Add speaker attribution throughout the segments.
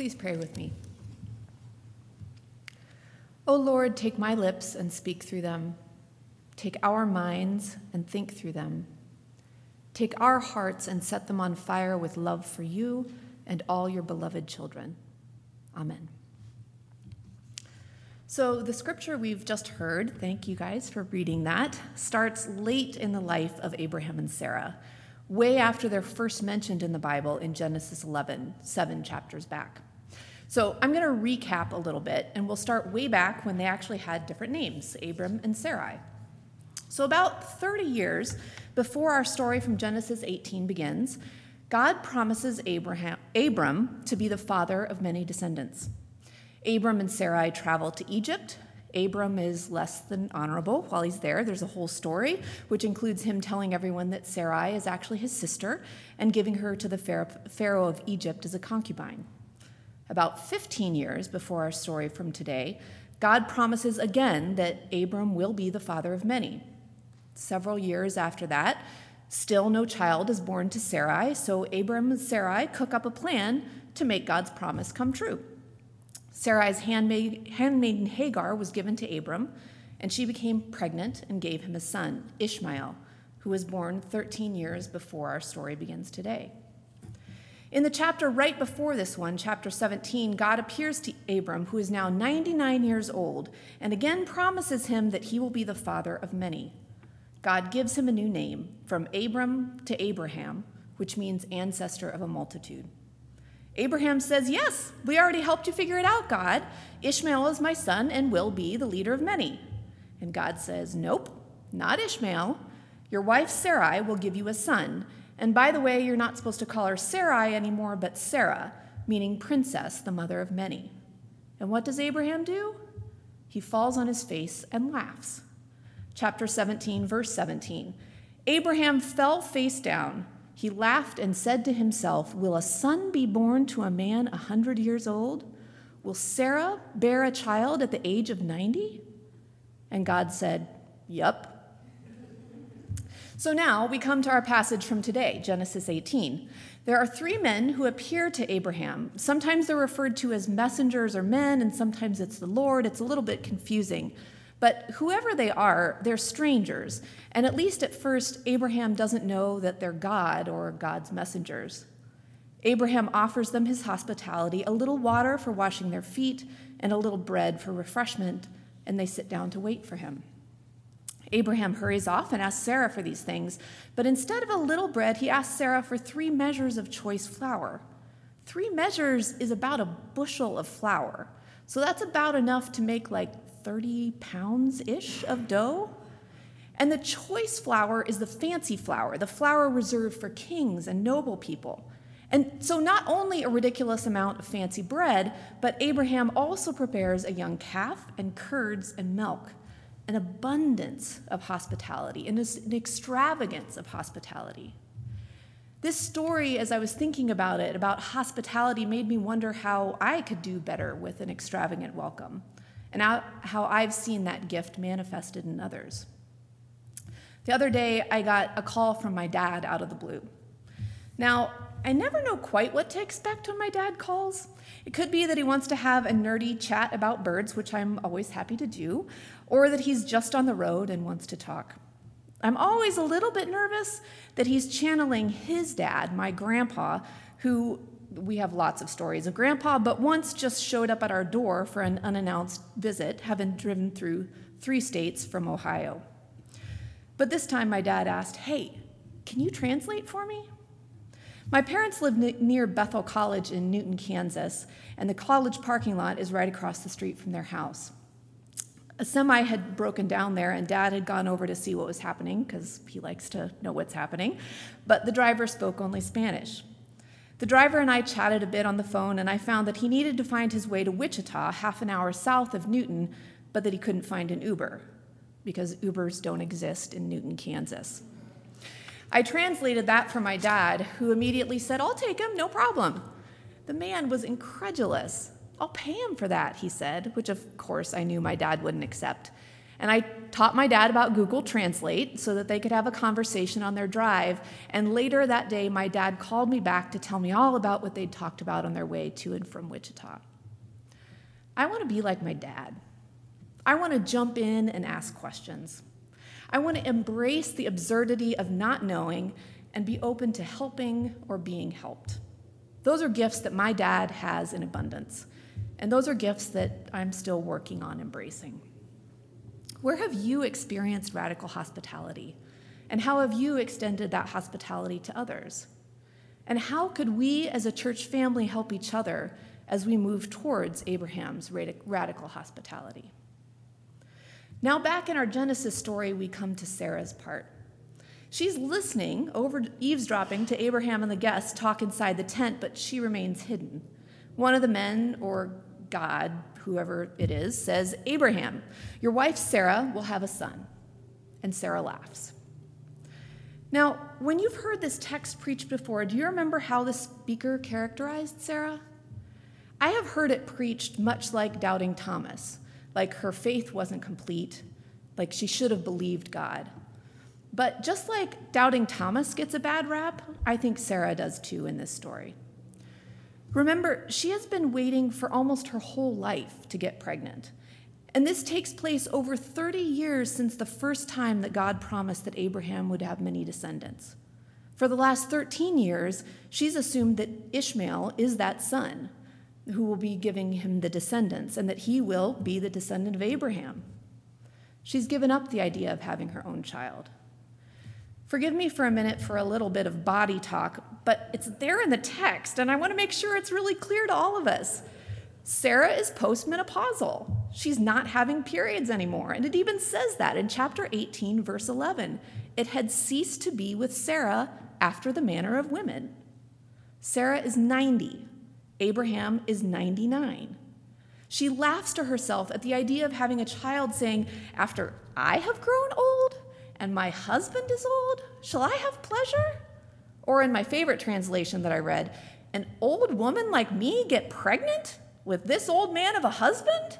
Speaker 1: Please pray with me. O Lord, take my lips and speak through them. Take our minds and think through them. Take our hearts and set them on fire with love for you and all your beloved children. Amen. So, the scripture we've just heard, thank you guys for reading that, starts late in the life of Abraham and Sarah, way after they're first mentioned in the Bible in Genesis 11, seven chapters back. So, I'm going to recap a little bit, and we'll start way back when they actually had different names Abram and Sarai. So, about 30 years before our story from Genesis 18 begins, God promises Abraham, Abram to be the father of many descendants. Abram and Sarai travel to Egypt. Abram is less than honorable while he's there. There's a whole story, which includes him telling everyone that Sarai is actually his sister and giving her to the Pharaoh of Egypt as a concubine. About 15 years before our story from today, God promises again that Abram will be the father of many. Several years after that, still no child is born to Sarai, so Abram and Sarai cook up a plan to make God's promise come true. Sarai's handmaid, handmaiden Hagar was given to Abram, and she became pregnant and gave him a son, Ishmael, who was born 13 years before our story begins today. In the chapter right before this one, chapter 17, God appears to Abram, who is now 99 years old, and again promises him that he will be the father of many. God gives him a new name, from Abram to Abraham, which means ancestor of a multitude. Abraham says, Yes, we already helped you figure it out, God. Ishmael is my son and will be the leader of many. And God says, Nope, not Ishmael. Your wife Sarai will give you a son. And by the way, you're not supposed to call her Sarai anymore, but Sarah, meaning princess, the mother of many. And what does Abraham do? He falls on his face and laughs. Chapter 17, verse 17. Abraham fell face down he laughed and said to himself, Will a son be born to a man a hundred years old? Will Sarah bear a child at the age of 90? And God said, Yup. So now we come to our passage from today, Genesis 18. There are three men who appear to Abraham. Sometimes they're referred to as messengers or men, and sometimes it's the Lord. It's a little bit confusing. But whoever they are, they're strangers. And at least at first, Abraham doesn't know that they're God or God's messengers. Abraham offers them his hospitality a little water for washing their feet and a little bread for refreshment, and they sit down to wait for him. Abraham hurries off and asks Sarah for these things, but instead of a little bread, he asks Sarah for three measures of choice flour. Three measures is about a bushel of flour. So that's about enough to make like 30 pounds ish of dough. And the choice flour is the fancy flour, the flour reserved for kings and noble people. And so, not only a ridiculous amount of fancy bread, but Abraham also prepares a young calf and curds and milk, an abundance of hospitality, and an extravagance of hospitality. This story, as I was thinking about it, about hospitality, made me wonder how I could do better with an extravagant welcome and how I've seen that gift manifested in others. The other day, I got a call from my dad out of the blue. Now, I never know quite what to expect when my dad calls. It could be that he wants to have a nerdy chat about birds, which I'm always happy to do, or that he's just on the road and wants to talk. I'm always a little bit nervous that he's channeling his dad, my grandpa, who we have lots of stories of grandpa, but once just showed up at our door for an unannounced visit, having driven through three states from Ohio. But this time my dad asked, Hey, can you translate for me? My parents live near Bethel College in Newton, Kansas, and the college parking lot is right across the street from their house. A semi had broken down there, and dad had gone over to see what was happening because he likes to know what's happening, but the driver spoke only Spanish. The driver and I chatted a bit on the phone, and I found that he needed to find his way to Wichita, half an hour south of Newton, but that he couldn't find an Uber because Ubers don't exist in Newton, Kansas. I translated that for my dad, who immediately said, I'll take him, no problem. The man was incredulous. I'll pay him for that, he said, which of course I knew my dad wouldn't accept. And I taught my dad about Google Translate so that they could have a conversation on their drive. And later that day, my dad called me back to tell me all about what they'd talked about on their way to and from Wichita. I want to be like my dad. I want to jump in and ask questions. I want to embrace the absurdity of not knowing and be open to helping or being helped. Those are gifts that my dad has in abundance, and those are gifts that I'm still working on embracing. Where have you experienced radical hospitality? And how have you extended that hospitality to others? And how could we as a church family help each other as we move towards Abraham's radical hospitality? Now, back in our Genesis story, we come to Sarah's part. She's listening, over eavesdropping to Abraham and the guests talk inside the tent, but she remains hidden. One of the men, or God, whoever it is, says, Abraham, your wife Sarah will have a son. And Sarah laughs. Now, when you've heard this text preached before, do you remember how the speaker characterized Sarah? I have heard it preached much like doubting Thomas, like her faith wasn't complete, like she should have believed God. But just like doubting Thomas gets a bad rap, I think Sarah does too in this story. Remember, she has been waiting for almost her whole life to get pregnant. And this takes place over 30 years since the first time that God promised that Abraham would have many descendants. For the last 13 years, she's assumed that Ishmael is that son who will be giving him the descendants and that he will be the descendant of Abraham. She's given up the idea of having her own child. Forgive me for a minute for a little bit of body talk, but it's there in the text, and I want to make sure it's really clear to all of us. Sarah is postmenopausal. She's not having periods anymore, and it even says that in chapter 18, verse 11. It had ceased to be with Sarah after the manner of women. Sarah is 90, Abraham is 99. She laughs to herself at the idea of having a child saying, After I have grown old, and my husband is old? Shall I have pleasure? Or in my favorite translation that I read, an old woman like me get pregnant with this old man of a husband?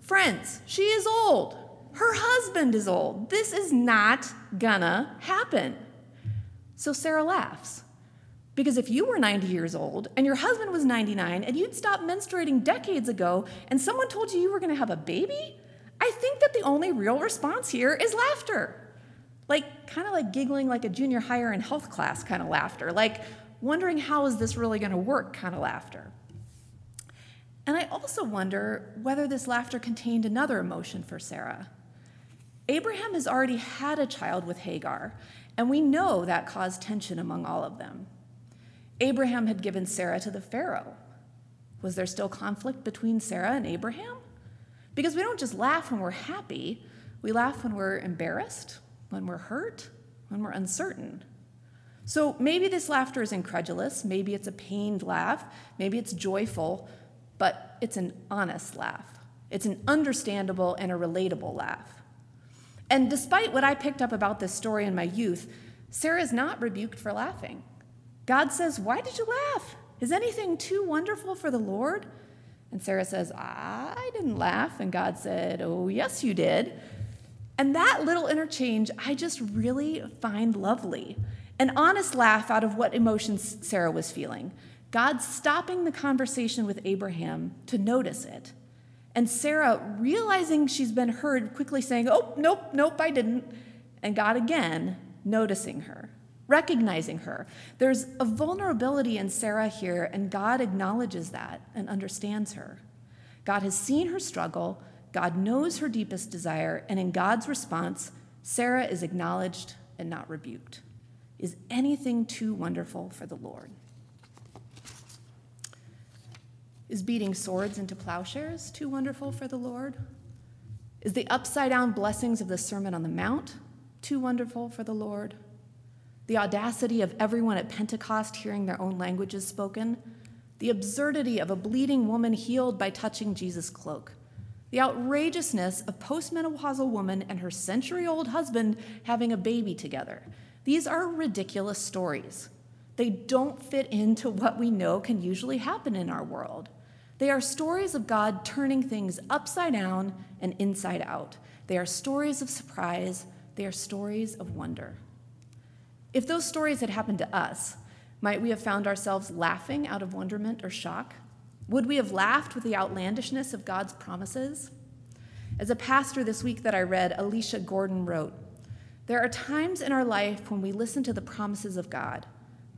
Speaker 1: Friends, she is old. Her husband is old. This is not gonna happen. So Sarah laughs. Because if you were 90 years old and your husband was 99 and you'd stopped menstruating decades ago and someone told you you were gonna have a baby, I think that the only real response here is laughter. Like, kind of like giggling like a junior higher in health class kind of laughter, like wondering how is this really going to work kind of laughter. And I also wonder whether this laughter contained another emotion for Sarah. Abraham has already had a child with Hagar, and we know that caused tension among all of them. Abraham had given Sarah to the Pharaoh. Was there still conflict between Sarah and Abraham? Because we don't just laugh when we're happy, we laugh when we're embarrassed, when we're hurt, when we're uncertain. So maybe this laughter is incredulous, maybe it's a pained laugh, maybe it's joyful, but it's an honest laugh. It's an understandable and a relatable laugh. And despite what I picked up about this story in my youth, Sarah is not rebuked for laughing. God says, Why did you laugh? Is anything too wonderful for the Lord? And Sarah says, I didn't laugh. And God said, Oh, yes, you did. And that little interchange, I just really find lovely. An honest laugh out of what emotions Sarah was feeling. God stopping the conversation with Abraham to notice it. And Sarah realizing she's been heard, quickly saying, Oh, nope, nope, I didn't. And God again noticing her recognizing her. There's a vulnerability in Sarah here, and God acknowledges that and understands her. God has seen her struggle, God knows her deepest desire, and in God's response, Sarah is acknowledged and not rebuked. Is anything too wonderful for the Lord? Is beating swords into plowshares too wonderful for the Lord? Is the upside down blessings of the Sermon on the Mount too wonderful for the Lord? The audacity of everyone at Pentecost hearing their own languages spoken, the absurdity of a bleeding woman healed by touching Jesus' cloak, the outrageousness of postmenopausal woman and her century old husband having a baby together. These are ridiculous stories. They don't fit into what we know can usually happen in our world. They are stories of God turning things upside down and inside out. They are stories of surprise, they are stories of wonder. If those stories had happened to us, might we have found ourselves laughing out of wonderment or shock? Would we have laughed with the outlandishness of God's promises? As a pastor this week that I read, Alicia Gordon wrote There are times in our life when we listen to the promises of God,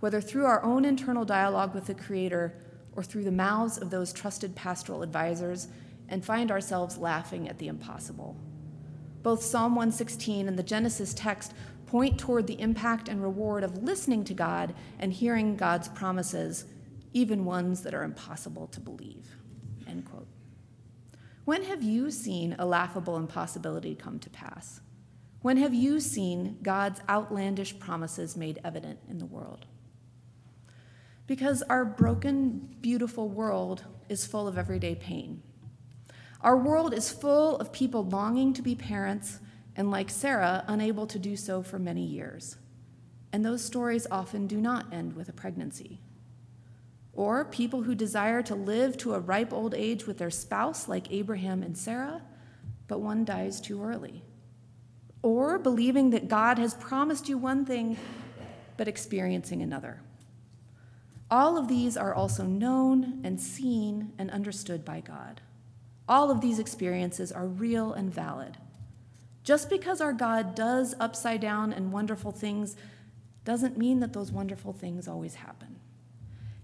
Speaker 1: whether through our own internal dialogue with the Creator or through the mouths of those trusted pastoral advisors, and find ourselves laughing at the impossible. Both Psalm 116 and the Genesis text point toward the impact and reward of listening to God and hearing God's promises, even ones that are impossible to believe. End quote. When have you seen a laughable impossibility come to pass? When have you seen God's outlandish promises made evident in the world? Because our broken, beautiful world is full of everyday pain. Our world is full of people longing to be parents and like Sarah, unable to do so for many years. And those stories often do not end with a pregnancy. Or people who desire to live to a ripe old age with their spouse, like Abraham and Sarah, but one dies too early. Or believing that God has promised you one thing, but experiencing another. All of these are also known and seen and understood by God. All of these experiences are real and valid. Just because our God does upside down and wonderful things doesn't mean that those wonderful things always happen.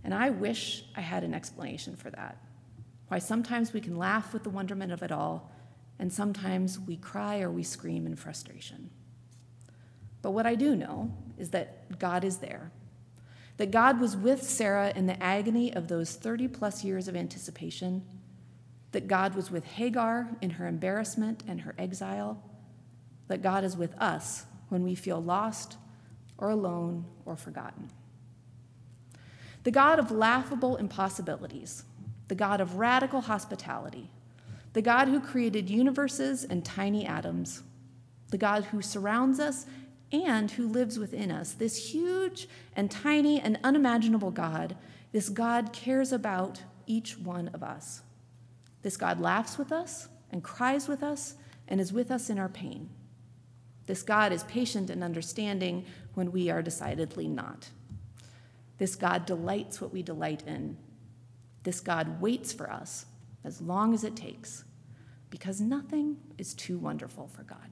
Speaker 1: And I wish I had an explanation for that. Why sometimes we can laugh with the wonderment of it all, and sometimes we cry or we scream in frustration. But what I do know is that God is there. That God was with Sarah in the agony of those 30 plus years of anticipation. That God was with Hagar in her embarrassment and her exile that God is with us when we feel lost or alone or forgotten. The God of laughable impossibilities, the God of radical hospitality, the God who created universes and tiny atoms, the God who surrounds us and who lives within us, this huge and tiny and unimaginable God, this God cares about each one of us. This God laughs with us and cries with us and is with us in our pain. This God is patient and understanding when we are decidedly not. This God delights what we delight in. This God waits for us as long as it takes, because nothing is too wonderful for God.